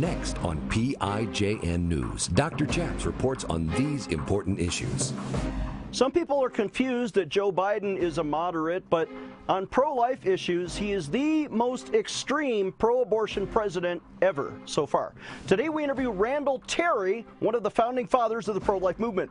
Next on PIJN News, Dr. Chaps reports on these important issues. Some people are confused that Joe Biden is a moderate, but on pro life issues, he is the most extreme pro abortion president ever so far. Today, we interview Randall Terry, one of the founding fathers of the pro life movement.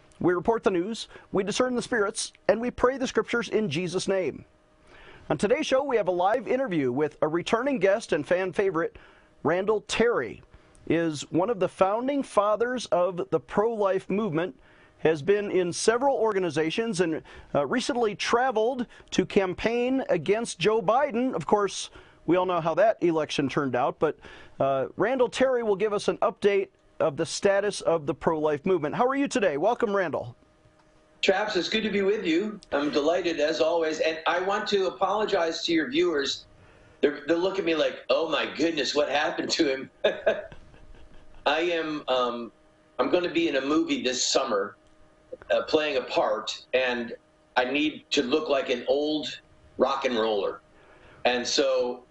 We report the news, we discern the spirits, and we pray the scriptures in Jesus' name. On today's show, we have a live interview with a returning guest and fan favorite, Randall Terry. Is one of the founding fathers of the pro-life movement has been in several organizations and uh, recently traveled to campaign against Joe Biden. Of course, we all know how that election turned out, but uh, Randall Terry will give us an update of the status of the pro life movement. How are you today? Welcome, Randall. Chaps, it's good to be with you. I'm delighted as always. And I want to apologize to your viewers. They're, they look at me like, oh my goodness, what happened to him? I am, um, I'm going to be in a movie this summer uh, playing a part, and I need to look like an old rock and roller. And so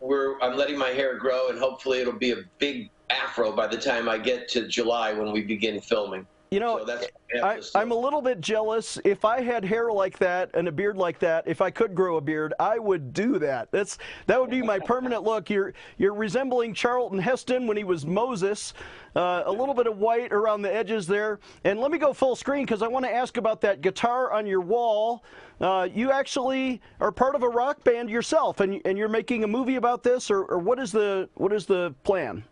we're I'm letting my hair grow, and hopefully it'll be a big afro by the time I get to July when we begin filming. You know, so I, I'm a little bit jealous. If I had hair like that and a beard like that, if I could grow a beard, I would do that. That's that would be my permanent look. You're you're resembling Charlton Heston when he was Moses. Uh, a little bit of white around the edges there. And let me go full screen because I want to ask about that guitar on your wall. Uh, you actually are part of a rock band yourself, and and you're making a movie about this, or, or what is the what is the plan?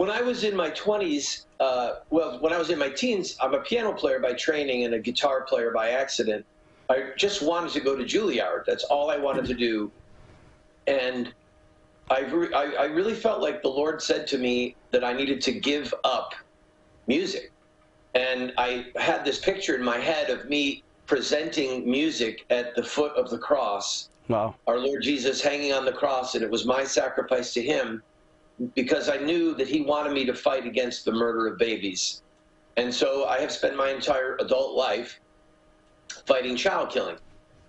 When I was in my 20s, uh, well, when I was in my teens, I'm a piano player by training and a guitar player by accident. I just wanted to go to Juilliard. That's all I wanted to do. And I, re- I, I really felt like the Lord said to me that I needed to give up music. And I had this picture in my head of me presenting music at the foot of the cross. Wow. Our Lord Jesus hanging on the cross, and it was my sacrifice to Him because I knew that he wanted me to fight against the murder of babies. And so I have spent my entire adult life fighting child killing.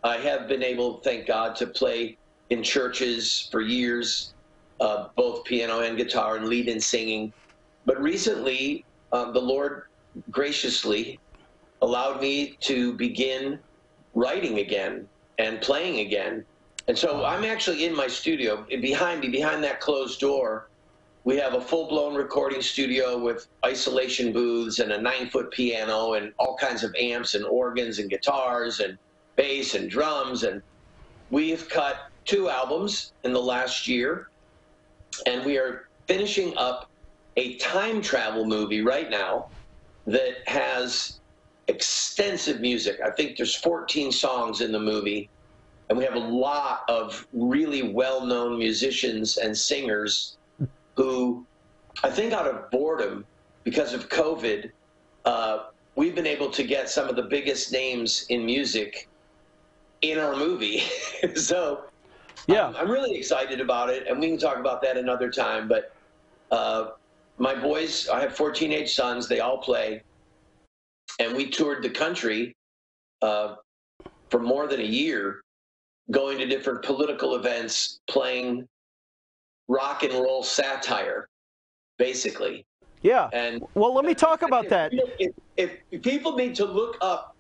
I have been able, thank God, to play in churches for years, uh, both piano and guitar, and lead in singing. But recently, um, the Lord graciously allowed me to begin writing again and playing again. And so I'm actually in my studio. Behind me, behind that closed door, we have a full-blown recording studio with isolation booths and a nine-foot piano and all kinds of amps and organs and guitars and bass and drums. And we've cut two albums in the last year. And we are finishing up a time travel movie right now that has extensive music. I think there's 14 songs in the movie. And we have a lot of really well-known musicians and singers who I think out of boredom because of COVID, uh, we've been able to get some of the biggest names in music in our movie. so yeah, I'm, I'm, really excited about it, and we can talk about that another time. But uh, my boys, I have four teenage sons. They all play, and we toured the country uh, for more than a year, going to different political events, playing rock and roll satire, basically. Yeah. And well, let me talk about that. If, if, people need to look up,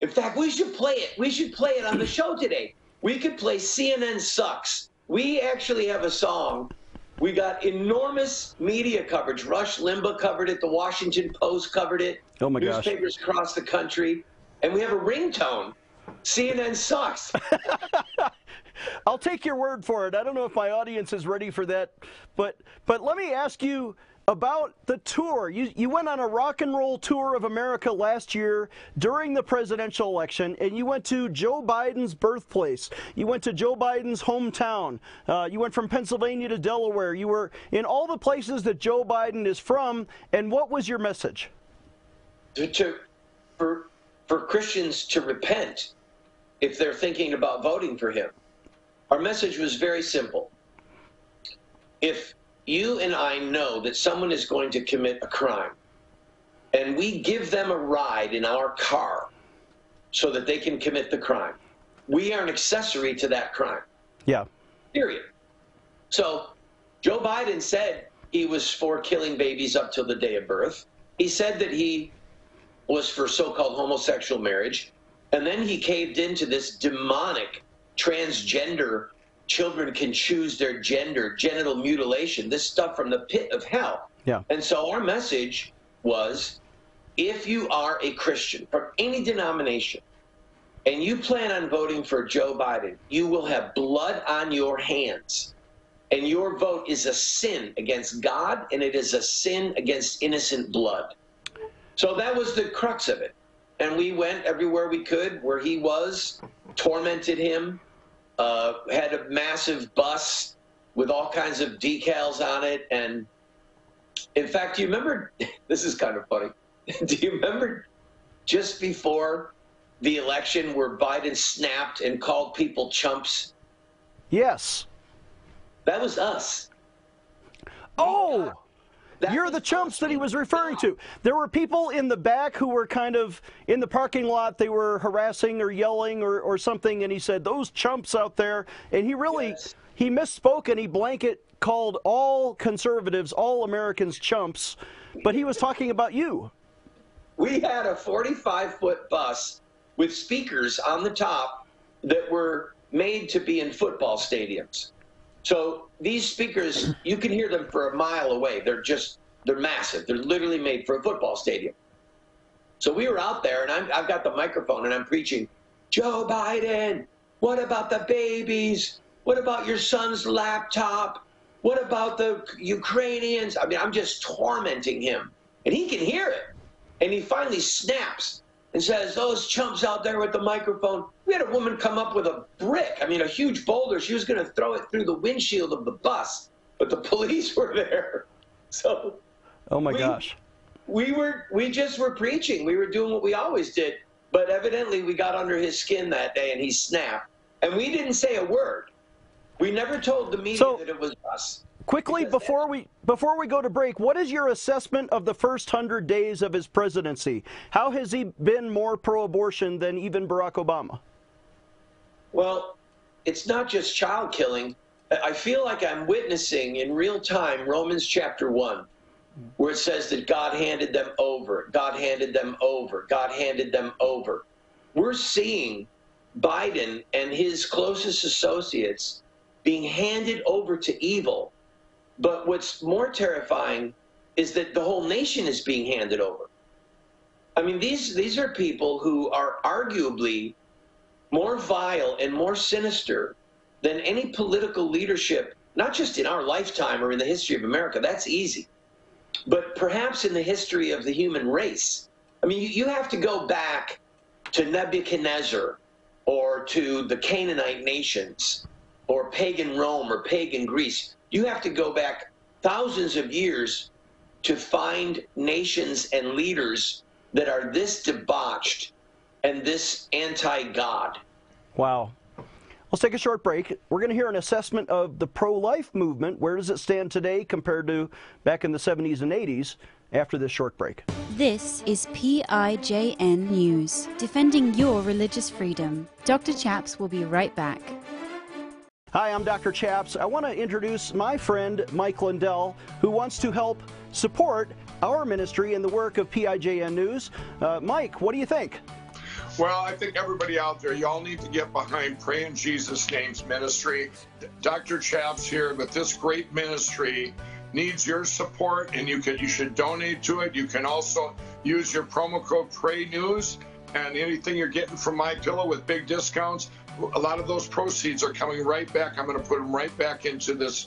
in fact, we should play it. We should play it on the show today. We could play CNN Sucks. We actually have a song. We got enormous media coverage. Rush Limbaugh covered it. The Washington Post covered it. Oh my gosh. Newspapers across the country. And we have a ringtone. CNN sucks. I'll take your word for it. I don't know if my audience is ready for that, but but let me ask you about the tour. You, you went on a rock and roll tour of America last year during the presidential election, and you went to Joe Biden's birthplace. You went to Joe Biden's hometown. Uh, you went from Pennsylvania to Delaware. You were in all the places that Joe Biden is from. And what was your message? To, to, for, for Christians to repent if they're thinking about voting for him. Our message was very simple. If you and I know that someone is going to commit a crime, and we give them a ride in our car so that they can commit the crime, we are an accessory to that crime. Yeah. Period. So Joe Biden said he was for killing babies up till the day of birth. He said that he was for so called homosexual marriage. And then he caved into this demonic transgender children can choose their gender, genital mutilation, this stuff from the pit of hell. Yeah. And so our message was if you are a Christian from any denomination and you plan on voting for Joe Biden, you will have blood on your hands. And your vote is a sin against God and it is a sin against innocent blood. So that was the crux of it. And we went everywhere we could where he was, tormented him, uh, had a massive bus with all kinds of decals on it. And in fact, do you remember? This is kind of funny. do you remember just before the election where Biden snapped and called people chumps? Yes. That was us. Oh! That You're the chumps that he was referring to. There were people in the back who were kind of in the parking lot. They were harassing or yelling or, or something, and he said, "Those chumps out there." And he really Yes. he misspoke and he blanket called all conservatives, all Americans, chumps. But he was talking about you. We had a 45 foot bus with speakers on the top that were made to be in football stadiums. So these speakers, you can hear them for a mile away. They're just, they're massive. They're literally made for a football stadium. So we were out there, and I'm, I've got the microphone, and I'm preaching, Joe Biden, what about the babies? What about your son's laptop? What about the Ukrainians? I mean, I'm just tormenting him, and he can hear it. And he finally snaps and says, Those chumps out there with the microphone. We had a woman come up with a brick, I mean, a huge boulder. She was going to throw it through the windshield of the bus, but the police were there. So Oh my We- gosh. we were, we just were preaching. We were doing what we always did. But evidently, we got under his skin that day and he snapped. And we didn't say a word. We never told the media So- that it was us. Quickly before we before we go to break, what is your assessment of the first hundred days of his presidency? How has he been more pro-abortion than even Barack Obama? Well, it's not just child killing. I feel like I'm witnessing in real time Romans chapter 1, where it says that God handed them over, God handed them over, God handed them over. We're seeing Biden and his closest associates being handed over to evil. But what's more terrifying is that the whole nation is being handed over. I mean, these, these are people who are arguably more vile and more sinister than any political leadership, not just in our lifetime or in the history of America. That's easy. But perhaps in the history of the human race. I mean, you, you have to go back to Nebuchadnezzar or to the Canaanite nations or pagan Rome or pagan Greece. You have to go back thousands of years to find nations and leaders that are this debauched and this anti God. Wow. Let's take a short break. We're going to hear an assessment of the pro life movement. Where does it stand today compared to back in the 70s and 80s after this short break? This is PIJN News, defending your religious freedom. Dr. Chaps will be right back. Hi, I'm Dr. Chaps. I want to introduce my friend Mike Lindell, who wants to help support our ministry and the work of PIJN News. Uh, Mike, what do you think? Well, I think everybody out there, y'all need to get behind Pray in Jesus' Name's ministry. Dr. Chaps here, but this great ministry needs your support, and you can you should donate to it. You can also use your promo code Pray News, and anything you're getting from My Pillow with big discounts, a lot of those proceeds are coming right back. I'm going to put them right back into this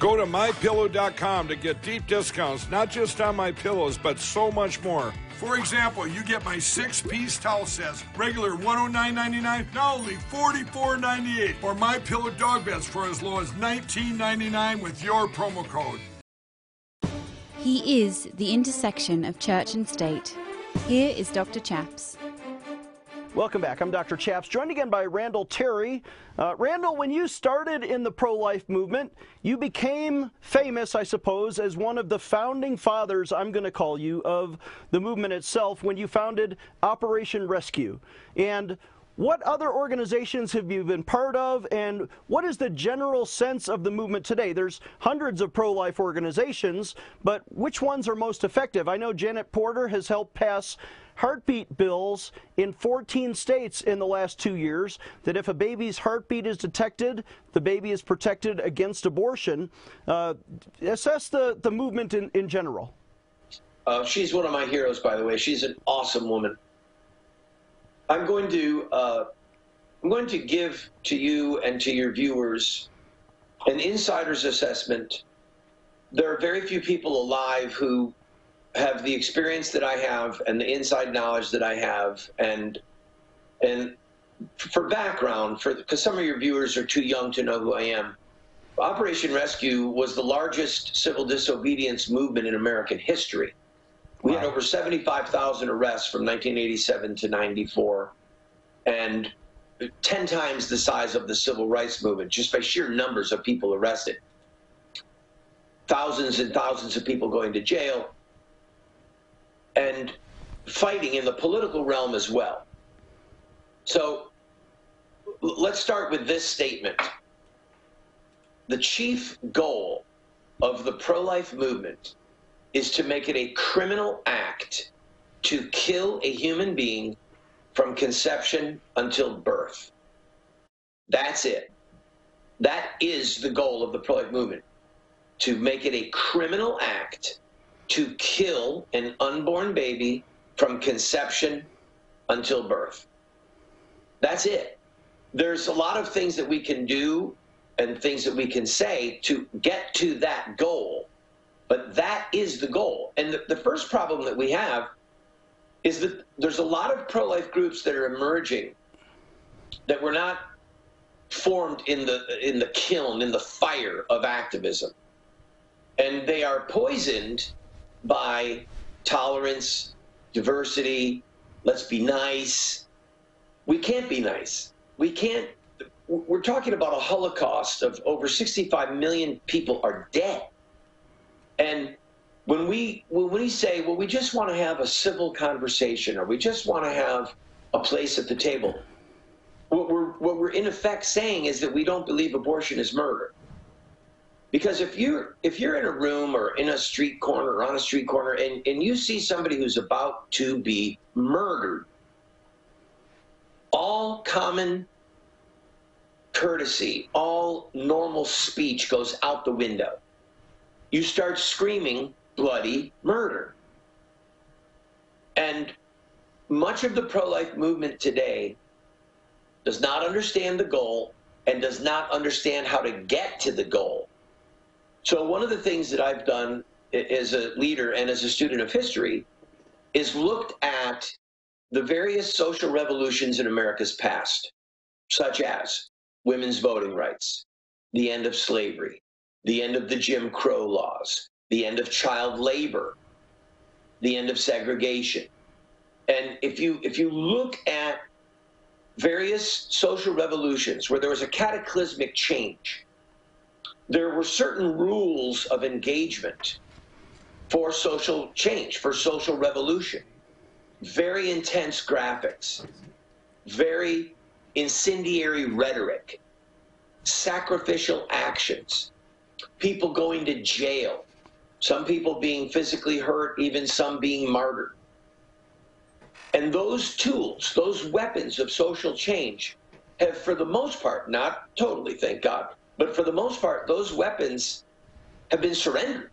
Go to mypillow.com to get deep discounts, not just on my pillows, but so much more. For example, you get my six piece towel sets, regular $109.99, now only $44.98, or my pillow dog beds for as low as $19.99 with your promo code. He is the intersection of church and state. Here is Dr. Chaps. Welcome back. I'm Dr. Chaps, joined again by Randall Terry. Uh, Randall, when you started in the pro life movement, you became famous, I suppose, as one of the founding fathers, I'm going to call you, of the movement itself when you founded Operation Rescue. And what other organizations have you been part of, and what is the general sense of the movement today? There's hundreds of pro life organizations, but which ones are most effective? I know Janet Porter has helped pass heartbeat bills in 14 states in the last two years that if a baby's heartbeat is detected, the baby is protected against abortion. Uh, assess the, the movement in, in general. Uh, she's one of my heroes, by the way. She's an awesome woman. I'm going to uh, I'm going to give to you and to your viewers an insider's assessment. There are very few people alive who have the experience that I have and the inside knowledge that I have, and and for background, for because some of your viewers are too young to know who I am. Operation Rescue was the largest civil disobedience movement in American history. We wow. had over 75,000 arrests from 1987 to 94, and 10 times the size of the civil rights movement, just by sheer numbers of people arrested. Thousands and thousands of people going to jail, and fighting in the political realm as well. So let's start with this statement. The chief goal of the pro life movement is to make it a criminal act to kill a human being from conception until birth. That's it. That is the goal of the pro life movement to make it a criminal act to kill an unborn baby from conception until birth. That's it. There's a lot of things that we can do and things that we can say to get to that goal, but that is the goal. And the, the first problem that we have is that there's a lot of pro life groups that are emerging that were not formed in the in the kiln in the fire of activism and they are poisoned by tolerance, diversity, let's be nice. We can't be nice. We can't. We're talking about a Holocaust of over 65 million people are dead. And when we when we say, well, we just want to have a civil conversation, or we just want to have a place at the table, what we're what we're in effect saying is that we don't believe abortion is murder. Because if you're if you're in a room or in a street corner or on a street corner and, and you see somebody who's about to be murdered, all common courtesy, all normal speech goes out the window. You start screaming bloody murder. And much of the pro life movement today does not understand the goal and does not understand how to get to the goal. So, one of the things that I've done as a leader and as a student of history is looked at the various social revolutions in America's past, such as women's voting rights, the end of slavery, the end of the Jim Crow laws, the end of child labor, the end of segregation. And if you if you look at various social revolutions where there was a cataclysmic change, there were certain rules of engagement for social change, for social revolution. Very intense graphics, very incendiary rhetoric, sacrificial actions, people going to jail, some people being physically hurt, even some being martyred. And those tools, those weapons of social change, have, for the most part, not totally, thank God, but for the most part, those weapons have been surrendered.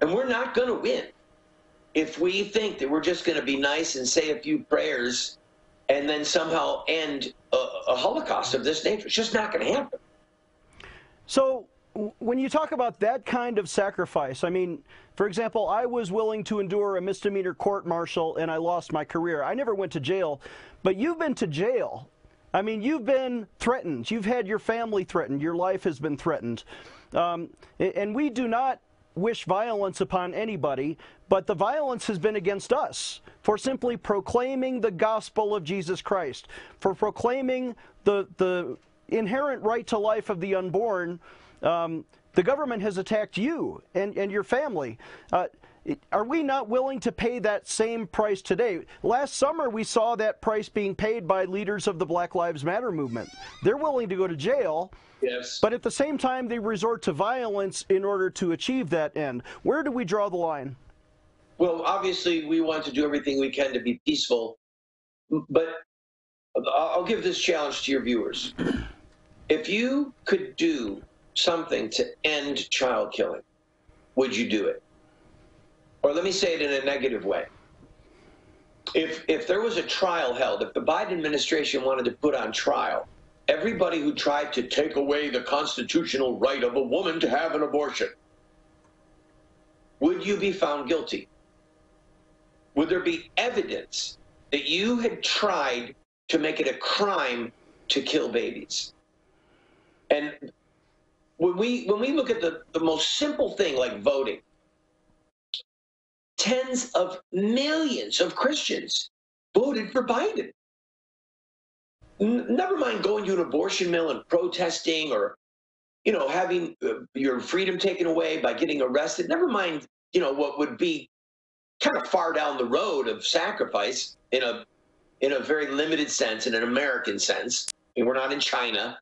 And we're not going to win if we think that we're just going to be nice and say a few prayers and then somehow end a, a holocaust of this nature. It's just not going to happen. So, when you talk about that kind of sacrifice, I mean, for example, I was willing to endure a misdemeanor court martial and I lost my career. I never went to jail, but you've been to jail. I mean, you've been threatened. You've had your family threatened. Your life has been threatened. Um, and we do not wish violence upon anybody, but the violence has been against us for simply proclaiming the gospel of Jesus Christ, for proclaiming the, the inherent right to life of the unborn. Um, the government has attacked you and, and your family. Uh, are we not willing to pay that same price today? Last summer, we saw that price being paid by leaders of the Black Lives Matter movement. They're willing to go to jail, yes. but at the same time, they resort to violence in order to achieve that end. Where do we draw the line? Well, obviously, we want to do everything we can to be peaceful, but I'll give this challenge to your viewers. If you could do something to end child killing, would you do it? Or let me say it in a negative way. If, if there was a trial held, if the Biden administration wanted to put on trial everybody who tried to take away the constitutional right of a woman to have an abortion, would you be found guilty? Would there be evidence that you had tried to make it a crime to kill babies? And when we when we look at the, the most simple thing like voting, tens of millions of Christians voted for Biden. N- never mind going to an abortion mill and protesting or, you know, having uh, your freedom taken away by getting arrested. Never mind, you know, what would be kind of far down the road of sacrifice in a in a very limited sense, in an American sense. I mean, we're not in China.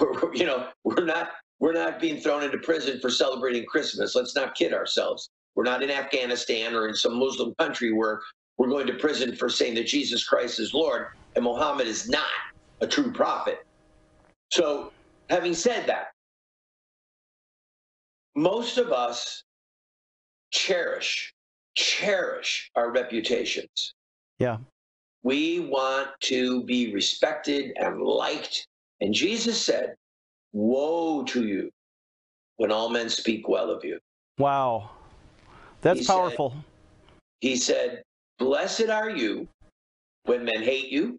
We're, you know, we're not we're not being thrown into prison for celebrating Christmas. Let's not kid ourselves. We're not in Afghanistan or in some Muslim country where we're going to prison for saying that Jesus Christ is Lord and Muhammad is not a true prophet. So, having said that, most of us cherish, cherish our reputations. Yeah. We want to be respected and liked. And Jesus said, Woe to you when all men speak well of you. Wow. That's He powerful. Said, he said, Blessed are you when men hate you,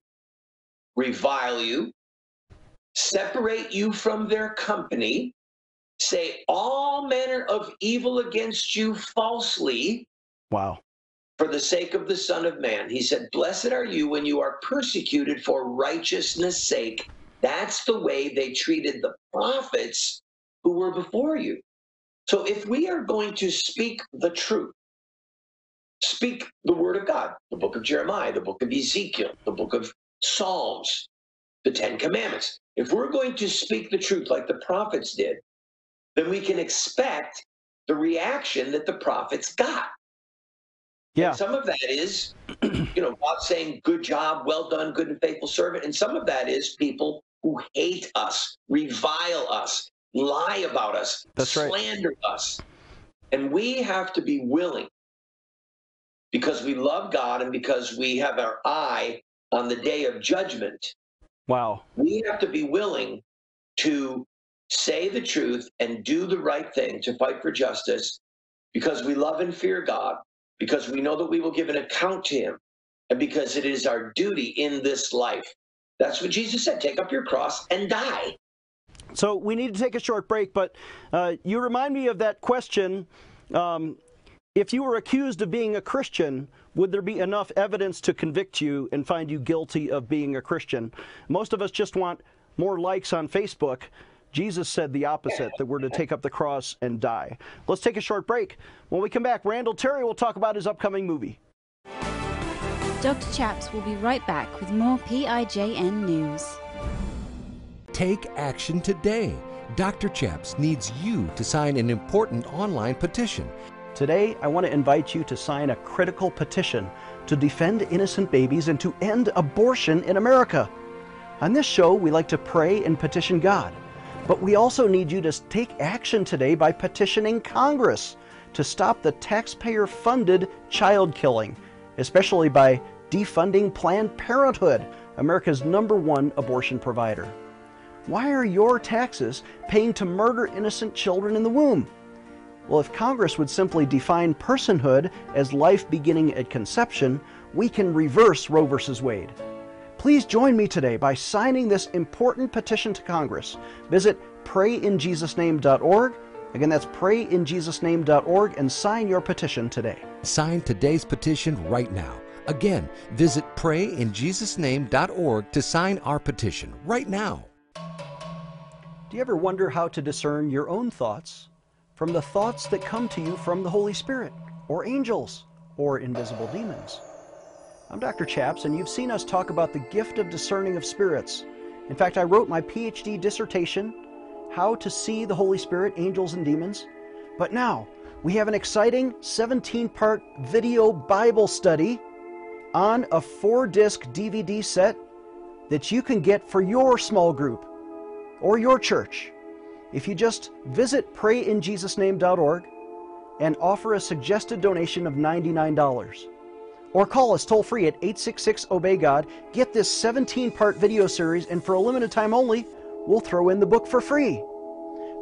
revile you, separate you from their company, say all manner of evil against you falsely wow. for the sake of the Son of Man. He said, Blessed are you when you are persecuted for righteousness' sake. That's the way they treated the prophets who were before you. So if we are going to speak the truth, speak the word of God, the book of Jeremiah, the book of Ezekiel, the book of Psalms, the Ten Commandments, if we're going to speak the truth like the prophets did, then we can expect the reaction that the prophets got. Yeah. And some of that is, you know, God saying, good job, well done, good and faithful servant. And some of that is people who hate us, revile us, lie about us, That's right. slander us. And we have to be willing, because we love God and because we have our eye on the day of judgment, Wow. we have to be willing to say the truth and do the right thing to fight for justice because we love and fear God, because we know that we will give an account to Him, and because it is our duty in this life. That's what Jesus said take up your cross and die. So we need to take a short break, but uh, you remind me of that question. Um, if you were accused of being a Christian, would there be enough evidence to convict you and find you guilty of being a Christian? Most of us just want more likes on Facebook. Jesus said the opposite, that we're to take up the cross and die. Let's take a short break. When we come back, Randall Terry will talk about his upcoming movie. Dr. Chaps will be right back with more PIJN news. Take action today. Dr. Chaps needs you to sign an important online petition. Today, I want to invite you to sign a critical petition to defend innocent babies and to end abortion in America. On this show, we like to pray and petition God. But we also need you to take action today by petitioning Congress to stop the taxpayer funded child killing, especially by defunding Planned Parenthood, America's number one abortion provider. Why are your taxes paying to murder innocent children in the womb? Well, if Congress would simply define personhood as life beginning at conception, we can reverse Roe v. Wade. Please join me today by signing this important petition to Congress. Visit prayinjesusname.org. Again, that's prayinjesusname.org and sign your petition today. Sign today's petition right now. Again, visit prayinjesusname.org to sign our petition right now. Do you ever wonder how to discern your own thoughts from the thoughts that come to you from the Holy Spirit, or angels, or invisible demons? I'm Dr. Chaps, and you've seen us talk about the gift of discerning of spirits. In fact, I wrote my PhD dissertation, How to See the Holy Spirit, Angels, and Demons. But now, we have an exciting 17 part video Bible study on a four disc DVD set that you can get for your small group or your church. If you just visit prayinjesusname.org and offer a suggested donation of $99 or call us toll free at 866 Obey God, get this 17 part video series, and for a limited time only, we'll throw in the book for free.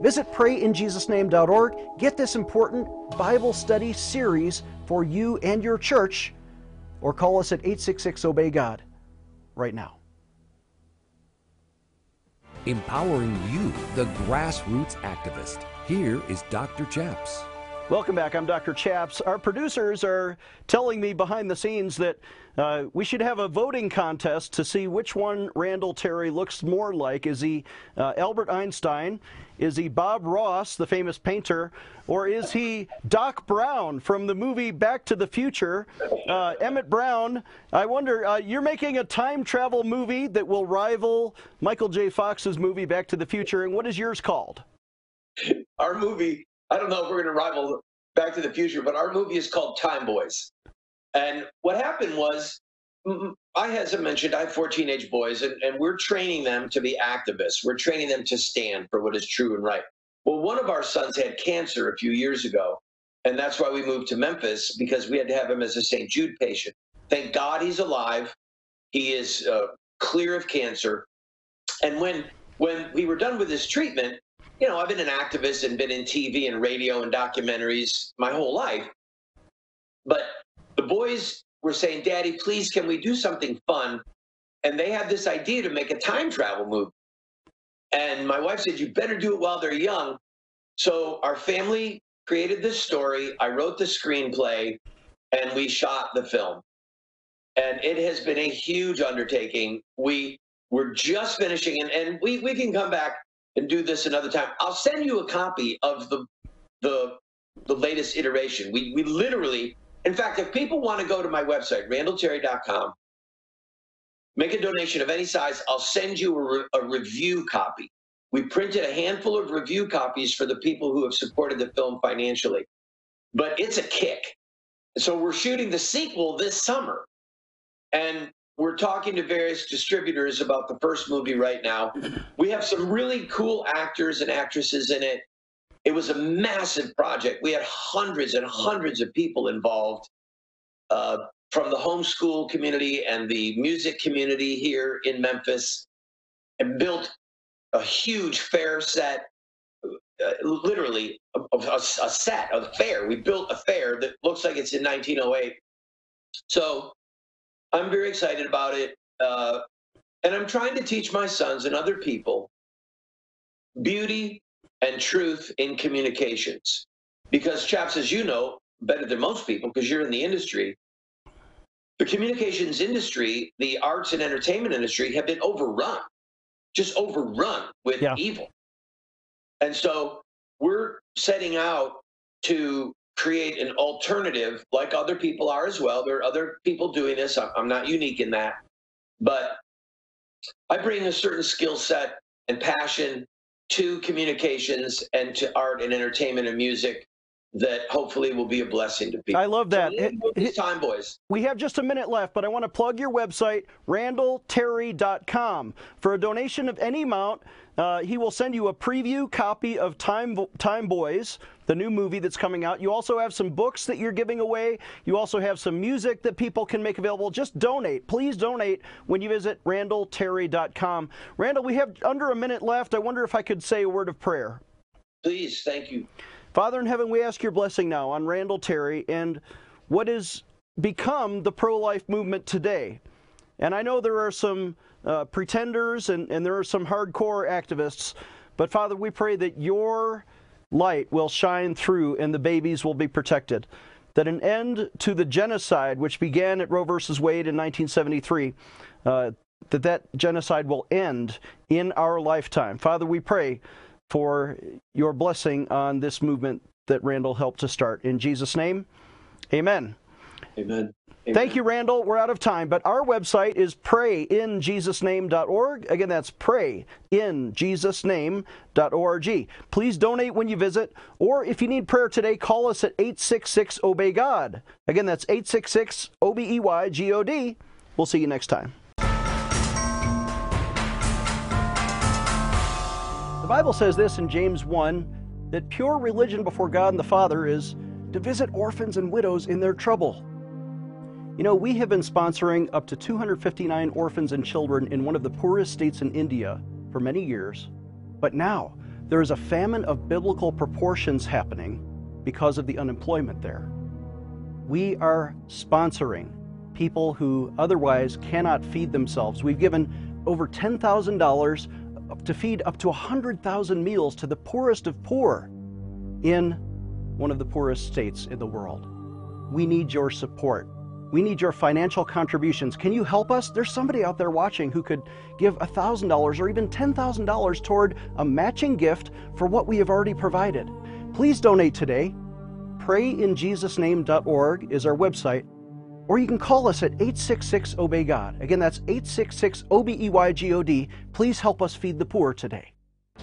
Visit prayinjesusname.org, get this important Bible study series for you and your church, or call us at 866 Obey God right now. Empowering you, the grassroots activist. Here is Dr. Chaps. Welcome back. I'm Dr. Chaps. Our producers are telling me behind the scenes that uh, we should have a voting contest to see which one Randall Terry looks more like. Is he uh, Albert Einstein? Is he Bob Ross, the famous painter? Or is he Doc Brown from the movie Back to the Future? Uh, Emmett Brown, I wonder, uh, you're making a time travel movie that will rival Michael J. Fox's movie Back to the Future, and what is yours called? Our movie I don't know if we're going to rival Back to the Future, but our movie is called Time Boys. And what happened was, I, as I mentioned, I have four teenage boys, and, and we're training them to be activists. We're training them to stand for what is true and right. Well, one of our sons had cancer a few years ago, and that's why we moved to Memphis because we had to have him as a St. Jude patient. Thank God he's alive. He is uh, clear of cancer. And when when we were done with his treatment, you know, I've been an activist and been in TV and radio and documentaries my whole life. But the boys were saying, Daddy, please, can we do something fun? And they had this idea to make a time travel movie. And my wife said, You better do it while they're young. So our family created this story. I wrote the screenplay and we shot the film. And it has been a huge undertaking. We we're just finishing and, and we, we can come back and do this another time. I'll send you a copy of the the the latest iteration. We we literally, in fact, if people want to go to my website, randallterry.com, make a donation of any size, I'll send you a, re- a review copy. We printed a handful of review copies for the people who have supported the film financially. But it's a kick. So we're shooting the sequel this summer. And we're talking to various distributors about the first movie right now. We have some really cool actors and actresses in it. It was a massive project. We had hundreds and hundreds of people involved uh, from the homeschool community and the music community here in Memphis and built a huge fair set. uh, literally a, a, a set, a fair. We built a fair that looks like it's in 1908. So I'm very excited about it. Uh, and I'm trying to teach my sons and other people beauty and truth in communications. Because, chaps, as you know better than most people, because you're in the industry, the communications industry, the arts and entertainment industry have been overrun, just overrun with yeah. evil. And so we're setting out to create an alternative, like other people are as well. There are other people doing this. I'm not unique in that. But I bring a certain skill set and passion to communications and to art and entertainment and music that hopefully will be a blessing to people. I love that. So it, time, boys. We have just a minute left, but I want to plug your website, randallterry.com. For a donation of any amount, uh, he will send you a preview copy of Time, Time Boys, the new movie that's coming out. You also have some books that you're giving away. You also have some music that people can make available. Just donate. Please donate when you visit randallterry.com. Randall, we have under a minute left. I wonder if I could say a word of prayer. Please, thank you. Father in heaven, we ask your blessing now on Randall Terry and what has become the pro life movement today. And I know there are some uh, pretenders and, and there are some hardcore activists, but Father, we pray that your light will shine through and the babies will be protected. That an end to the genocide, which began at Roe versus Wade in 1973, uh, that that genocide will end in our lifetime. Father, we pray for your blessing on this movement that Randall helped to start. In Jesus' name, amen. Amen. Amen. Thank you, Randall. We're out of time, but our website is prayinjesusname.org. Again, that's prayinjesusname.org. Please donate when you visit, or if you need prayer today, call us at 866 Obey God. Again, that's 866 O B E Y G O D. We'll see you next time. The Bible says this in James 1 that pure religion before God and the Father is to visit orphans and widows in their trouble. You know, we have been sponsoring up to 259 orphans and children in one of the poorest states in India for many years. But now, there is a famine of biblical proportions happening because of the unemployment there. We are sponsoring people who otherwise cannot feed themselves. We've given over $10,000 to feed up to 100,000 meals to the poorest of poor in one of the poorest states in the world. We need your support. We need your financial contributions. Can you help us? There's somebody out there watching who could give $1,000 or even $10,000 toward a matching gift for what we have already provided. Please donate today. PrayInJesusName.org is our website or you can call us at 866 Obey God. Again, that's 866 O B E Y G O D. Please help us feed the poor today.